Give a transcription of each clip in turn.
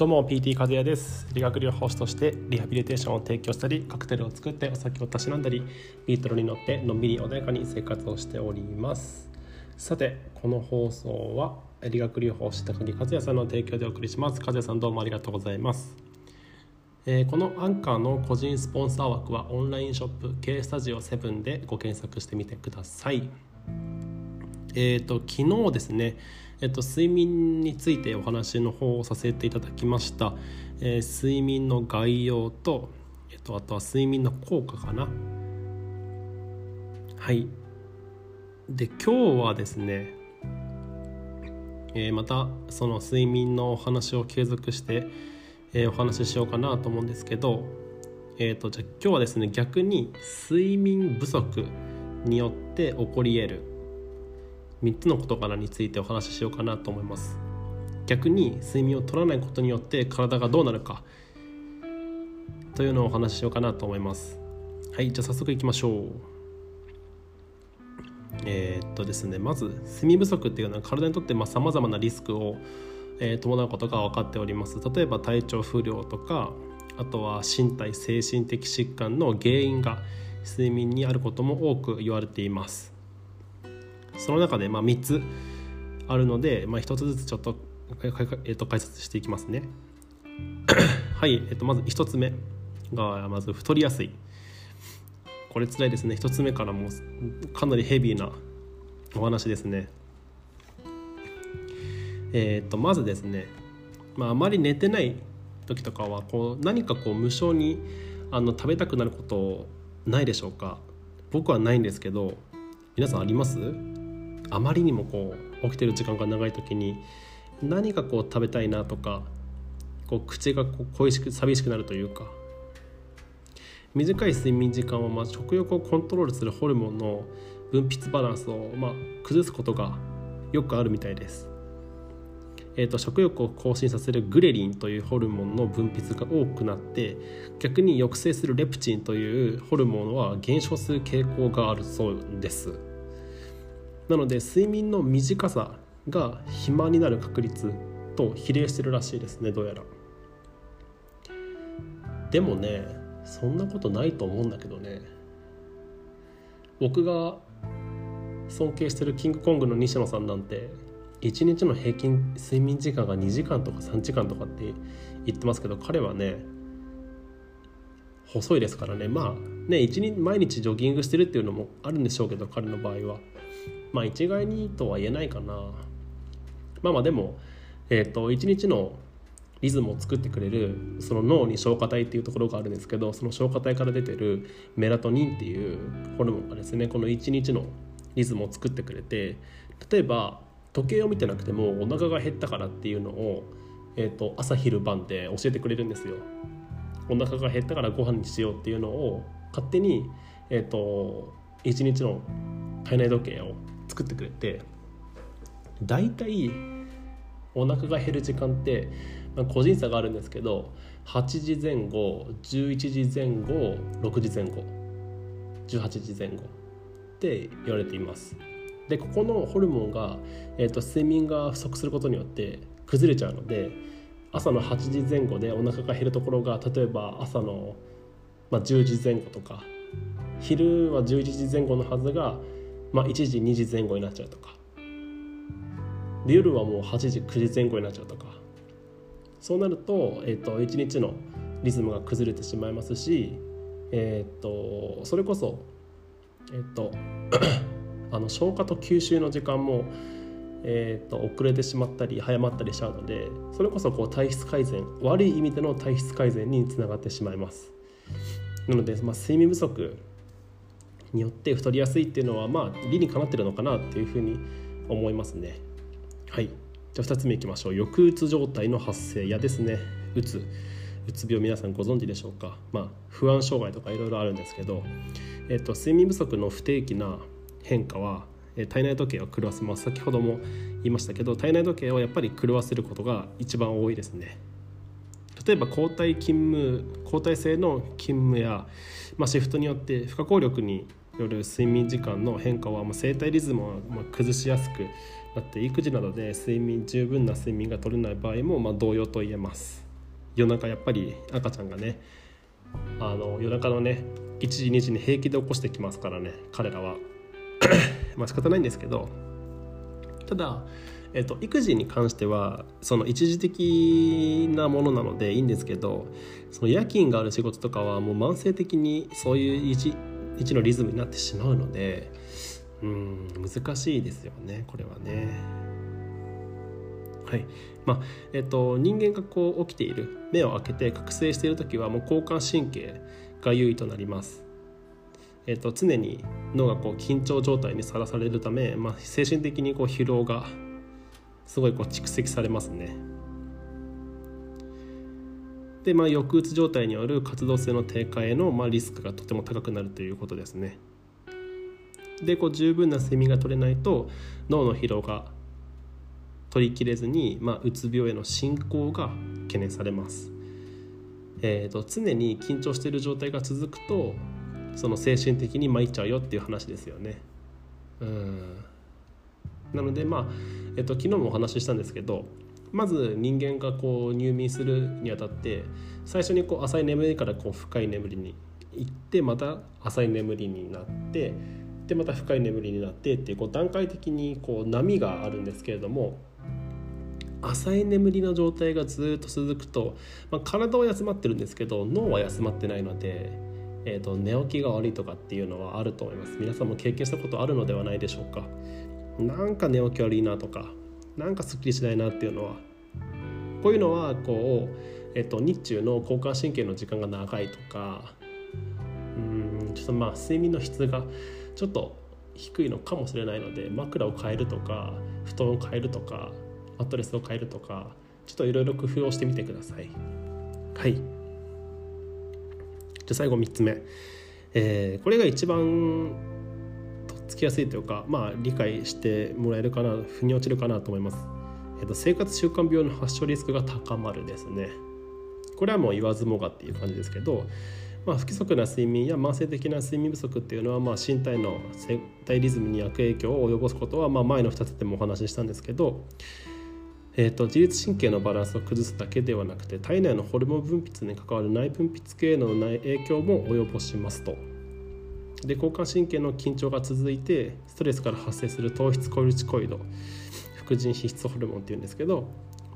どうも PT 和也です。理学療法士としてリハビリテーションを提供したりカクテルを作ってお酒をたしなんだりビートルに乗ってのんびり穏やかに生活をしております。さてこの放送は理学療法士高木和也さんの提供でお送りします。和也さんどうもありがとうございます。えー、このアンカーの個人スポンサー枠はオンラインショップ K スタジオ7でご検索してみてください。えーと、昨日ですね、えーと、睡眠についてお話の方をさせていただきました、えー、睡眠の概要と,、えーと、あとは睡眠の効果かな。はい。で今日はですね、えー、またその睡眠のお話を継続してえー、お話ししようかなと思うんですけど、えーと、じゃ今日はですね逆に睡眠不足によって起こり得る3つの事柄についてお話ししようかなと思います。逆に睡眠を取らないことによって体がどうなるかというのをお話ししようかなと思います。はいじゃあ早速いきましょう。えー、っとですねまず睡眠不足っていうのは体にとってさまざ、まなリスクをえー、伴うことが分かっております。例えば体調不良とかあとは身体精神的疾患の原因が睡眠にあることも多く言われています。その中でまあ3つあるので、まあ、1つずつちょっと,、えー、と解説していきますね。はい、えー、とまず1つ目がまず太りやすい。これつらいですね。1つ目からもかなりヘビーなお話ですね。えー、とまずですね、まあ、あまり寝てない時とかはこう何かこう無性にあの食べたくなることないでしょうか。僕はないんですけど皆さんあります？あまりにもこう起きてる時間が長い時に何かこう食べたいなとかこう口がこう恋しく寂しくなるというか短い睡眠時間はま食欲をコントロールするホルモンの分泌バランスをま崩すことがよくあるみたいです。えーと、食欲を更新させるグレリンというホルモンの分泌が多くなって逆に抑制するレプチンというホルモンは減少する傾向があるそうです。なので睡眠の短さが肥満になる確率と比例してるらしいですねどうやら。でもねそんなことないと思うんだけどね。僕が尊敬してるキングコングの西野さんなんて1日の平均睡眠時間が2時間とか3時間とかって言ってますけど彼はね細いですからね。まあね一日毎日ジョギングしてるっていうのもあるんでしょうけど彼の場合は。まあ一概にとは言えないかなまあまあでもえっ、ー、と一日のリズムを作ってくれるその脳に消化体っていうところがあるんですけどその消化体から出てるメラトニンっていうホルモンがですねこの一日のリズムを作ってくれて例えば時計を見てなくてもお腹が減ったからっていうのを、えーと、朝昼晩で教えてくれるんですよ。お腹が減ったからご飯にしようっていうのを勝手に、えーと、一日の体内時計を作ってくれて大体お腹が減る時間って、まあ、個人差があるんですけど8時前後11時前後6時前後18時前後って言われています。でここのホルモンが、えーと、睡眠が不足することによって崩れちゃうので朝の8時前後でお腹が減るところが例えば朝の、まあ、10時前後とか昼は11時前後のはずが、まあ、1時2時前後になっちゃうとか。で夜はもう8時9時前後になっちゃうとか。そうなると,、えーと、1日のリズムが崩れてしまいますし、えーと、それこそえっ、ー、とあの消化と吸収の時間も、えーと、遅れてしまったり早まったりしちゃうのでそれこそこう体質改善悪い意味での体質改善につながってしまいます。なので、まあ、睡眠不足によって太りやすいっていうのはまあ理にかなってるのかなっていうふうに思いますね。はい。じゃあ2つ目いきましょう。抑うつ状態の発生やですね。うつ。うつ病皆さんご存知でしょうか？まあ不安障害とかいろいろあるんですけど、えっと、睡眠不足の不定期な変化は体内時計を狂わせます。先ほども言いましたけど体内時計をやっぱり狂わせることが一番多いですね。例えば交代勤務交代制の勤務や、まあ、シフトによって不可抗力にる睡眠時間の変化は、まあ、生体リズムをま崩しやすくなって育児などで睡眠十分な睡眠が取れない場合も、ま、同様と言えます。夜中やっぱり赤ちゃんがねあの夜中のね1時2時に平気で起こしてきますからね彼らは。まあ仕方ないんですけどただ、えっと、育児に関してはその一時的なものなのでいいんですけどその夜勤がある仕事とかはもう慢性的にそういう一一のリズムになってしまうのでうん難しいですよねこれはね。はいまあえっと、人間がこう起きている目を開けて覚醒している時はもう交感神経が優位となります。えっと、常に脳がこう緊張状態にさらされるため、まあ、精神的にこう疲労がすごいこう蓄積されますね。で、まあ、抑うつ状態による活動性の低下への、まあ、リスクがとても高くなるということですね。でこう十分な睡眠が取れないと脳の疲労が取りきれずに、まあ、うつ病への進行が懸念されます。えーと、常に緊張している状態が続くとその精神的に参っちゃうよっていう話ですよね。うんなのでまあ、えっと、昨日もお話ししたんですけどまず人間がこう入眠するにあたって最初にこう浅い眠りからこう深い眠りに行ってまた浅い眠りになってでまた深い眠りになってっていうこう段階的にこう波があるんですけれども浅い眠りの状態がずっと続くと、まあ、体は休まってるんですけど脳は休まってないので、えーと、寝起きが悪いとかっていうのはあると思います。皆さんも経験したことあるのではないでしょうか。なんか寝起き悪いなとかなんかすっきりしないなっていうのは。こういうのはこう、えーと、日中の交感神経の時間が長いとか。うんちょっとまあ睡眠の質がちょっと低いのかもしれないので枕を変えるとか布団を変えるとかマットレスを変えるとかちょっといろいろ工夫をしてみてください。はい。じゃ最後3つ目、えー、これが一番つきやすいというかまあ理解してもらえるかな腑に落ちるかなと思います、えーと、生活習慣病の発症リスクが高まるですねこれはもう言わずもがっていう感じですけどまあ、不規則な睡眠や慢性的な睡眠不足っていうのは、まあ、身体の生体リズムに悪影響を及ぼすことは、まあ、前の2つでもお話ししたんですけど、えーと、自律神経のバランスを崩すだけではなくて体内のホルモン分泌に関わる内分泌系の影響も及ぼしますと。で交感神経の緊張が続いてストレスから発生する糖質コルチコイド副腎皮質ホルモンっていうんですけど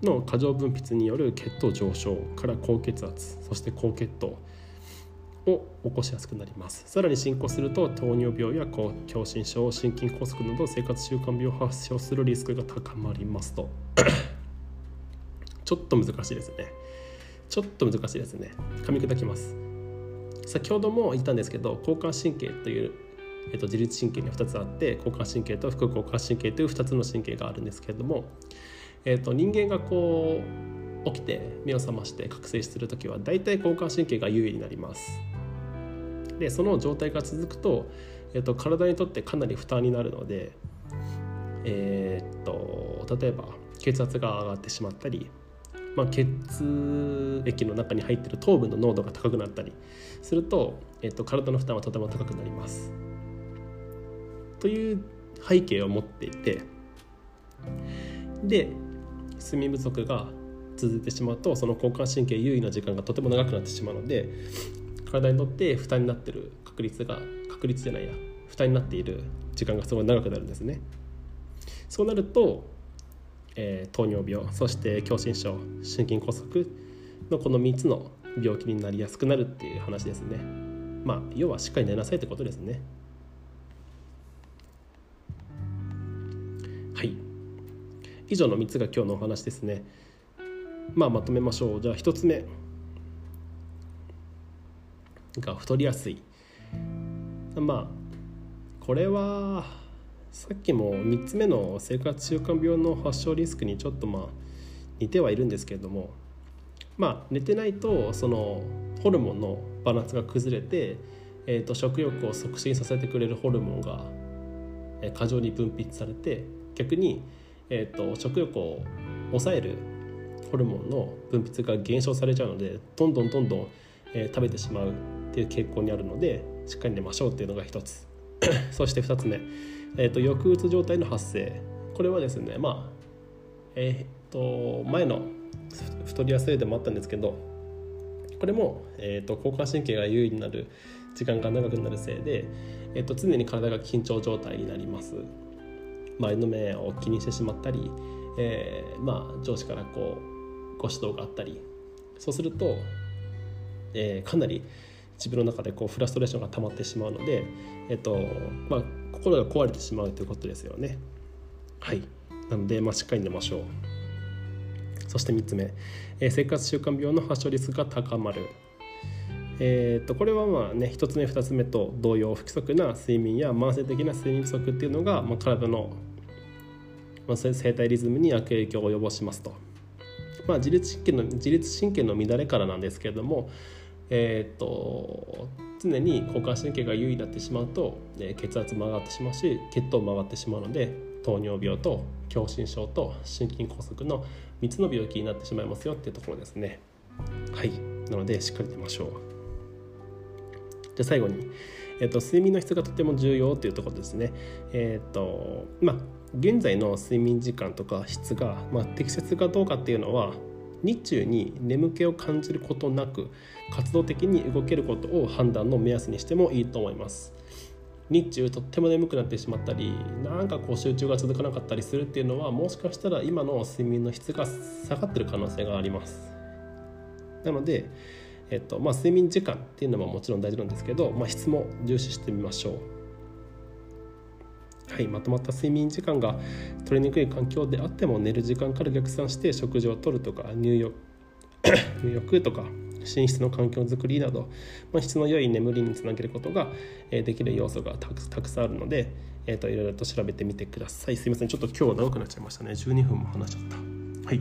の過剰分泌による血糖上昇から高血圧そして高血糖を起こしやすくなります。さらに進行すると糖尿病や狭心症心筋梗塞など生活習慣病を発症するリスクが高まりますと。ちょっと難しいですね。ちょっと難しいですね。噛み砕きます。先ほども言ったんですけど交感神経という、えっと、自律神経に2つあって交感神経と副交感神経という2つの神経があるんですけれども、えっと、人間がこう起きて目を覚まして覚醒する時は大体交感神経が優位になります。でその状態が続くと、えっと、体にとってかなり負担になるのでえー、っと例えば血圧が上がってしまったりまあ、血液の中に入っている糖分の濃度が高くなったりすると、えっと、体の負担はとても高くなります。という背景を持っていてで睡眠不足が続いてしまうとその交感神経優位な時間がとても長くなってしまうので体にとって負担になっている確率が確率じゃないや負担になっている時間がすごい長くなるんですね。そうなるとえー、糖尿病そして狭心症心筋梗塞のこの3つの病気になりやすくなるっていう話ですね。まあ要はしっかり寝なさいってことですね。はい。以上の3つが今日のお話ですね。まあまとめましょう。じゃあ1つ目。が太りやすい。まあこれはさっきも3つ目の生活習慣病の発症リスクにちょっとまあ似てはいるんですけれどもまあ寝てないとそのホルモンのバランスが崩れて、えー、と食欲を促進させてくれるホルモンが過剰に分泌されて逆に、えー、と食欲を抑えるホルモンの分泌が減少されちゃうのでどんどんどんどん、え、食べてしまうっていう傾向にあるのでしっかり寝ましょうっていうのが一つ。そして2つ目。えーと、抑うつ状態の発生。これはですねまあえっ、ー、と前の太りやすいでもあったんですけどこれも、えーと、交感神経が優位になる時間が長くなるせいで、えーと、常に体が緊張状態になります。周りの目を気にしてしまったり、えー、まあ、上司からこうご指導があったり。そうすると、えー、かなり自分の中でこうフラストレーションが溜まってしまうので、えーとまあ、心が壊れてしまうということですよね。はいなので、まあ、しっかり寝ましょう。そして3つ目、えー、生活習慣病の発症リスクが高まる。えーと、これはまあね1つ目2つ目と同様不規則な睡眠や慢性的な睡眠不足っていうのが、まあ、体の、まあ、生体リズムに悪影響を及ぼしますと。まあ、自律神経の自律神経の乱れからなんですけれども、えーと、常に交感神経が優位になってしまうと、え、血圧も上がってしまうし血糖も上がってしまうので糖尿病と狭心症と心筋梗塞の3つの病気になってしまいますよっていうところですね。はい。なのでしっかり寝ましょう。じゃ最後に、えーと、睡眠の質がとても重要というところですね。えっ、ー、とまあ現在の睡眠時間とか質が、まあ、適切かどうかっていうのは日中に眠気を感じることなく活動的に動けることを判断の目安にしてもいいと思います。日中とっても眠くなってしまったりなんかこう集中が続かなかったりするっていうのはもしかしたら今の睡眠の質が下がってる可能性があります。なので、えっとまあ、睡眠時間っていうのももちろん大事なんですけど、まあ、質も重視してみましょう。はい、まとまった睡眠時間が取りにくい環境であっても寝る時間から逆算して食事をとるとか入浴 入浴とか寝室の環境づくりなど、まあ、質の良い眠りにつなげることができる要素がたくさんあるので、えーと、いろいろと調べてみてください。すいませんちょっと今日長くなっちゃいましたね。12分も話しちゃった。はい。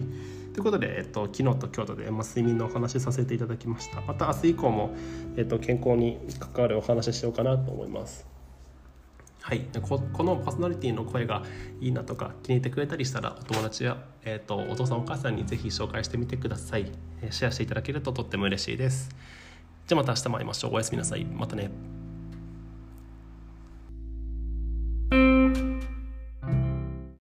ということで、えっと、昨日と今日とで、まあ、睡眠のお話しさせていただきました。また明日以降も、えっと、健康に関わるお話ししようかなと思います。はい、ここのパーソナリティの声がいいなとか気に入ってくれたりしたらお友達や、えーと、お父さんお母さんにぜひ紹介してみてください。シェアしていただけるととっても嬉しいです。じゃあまた明日も会いましょう。おやすみなさい。またね。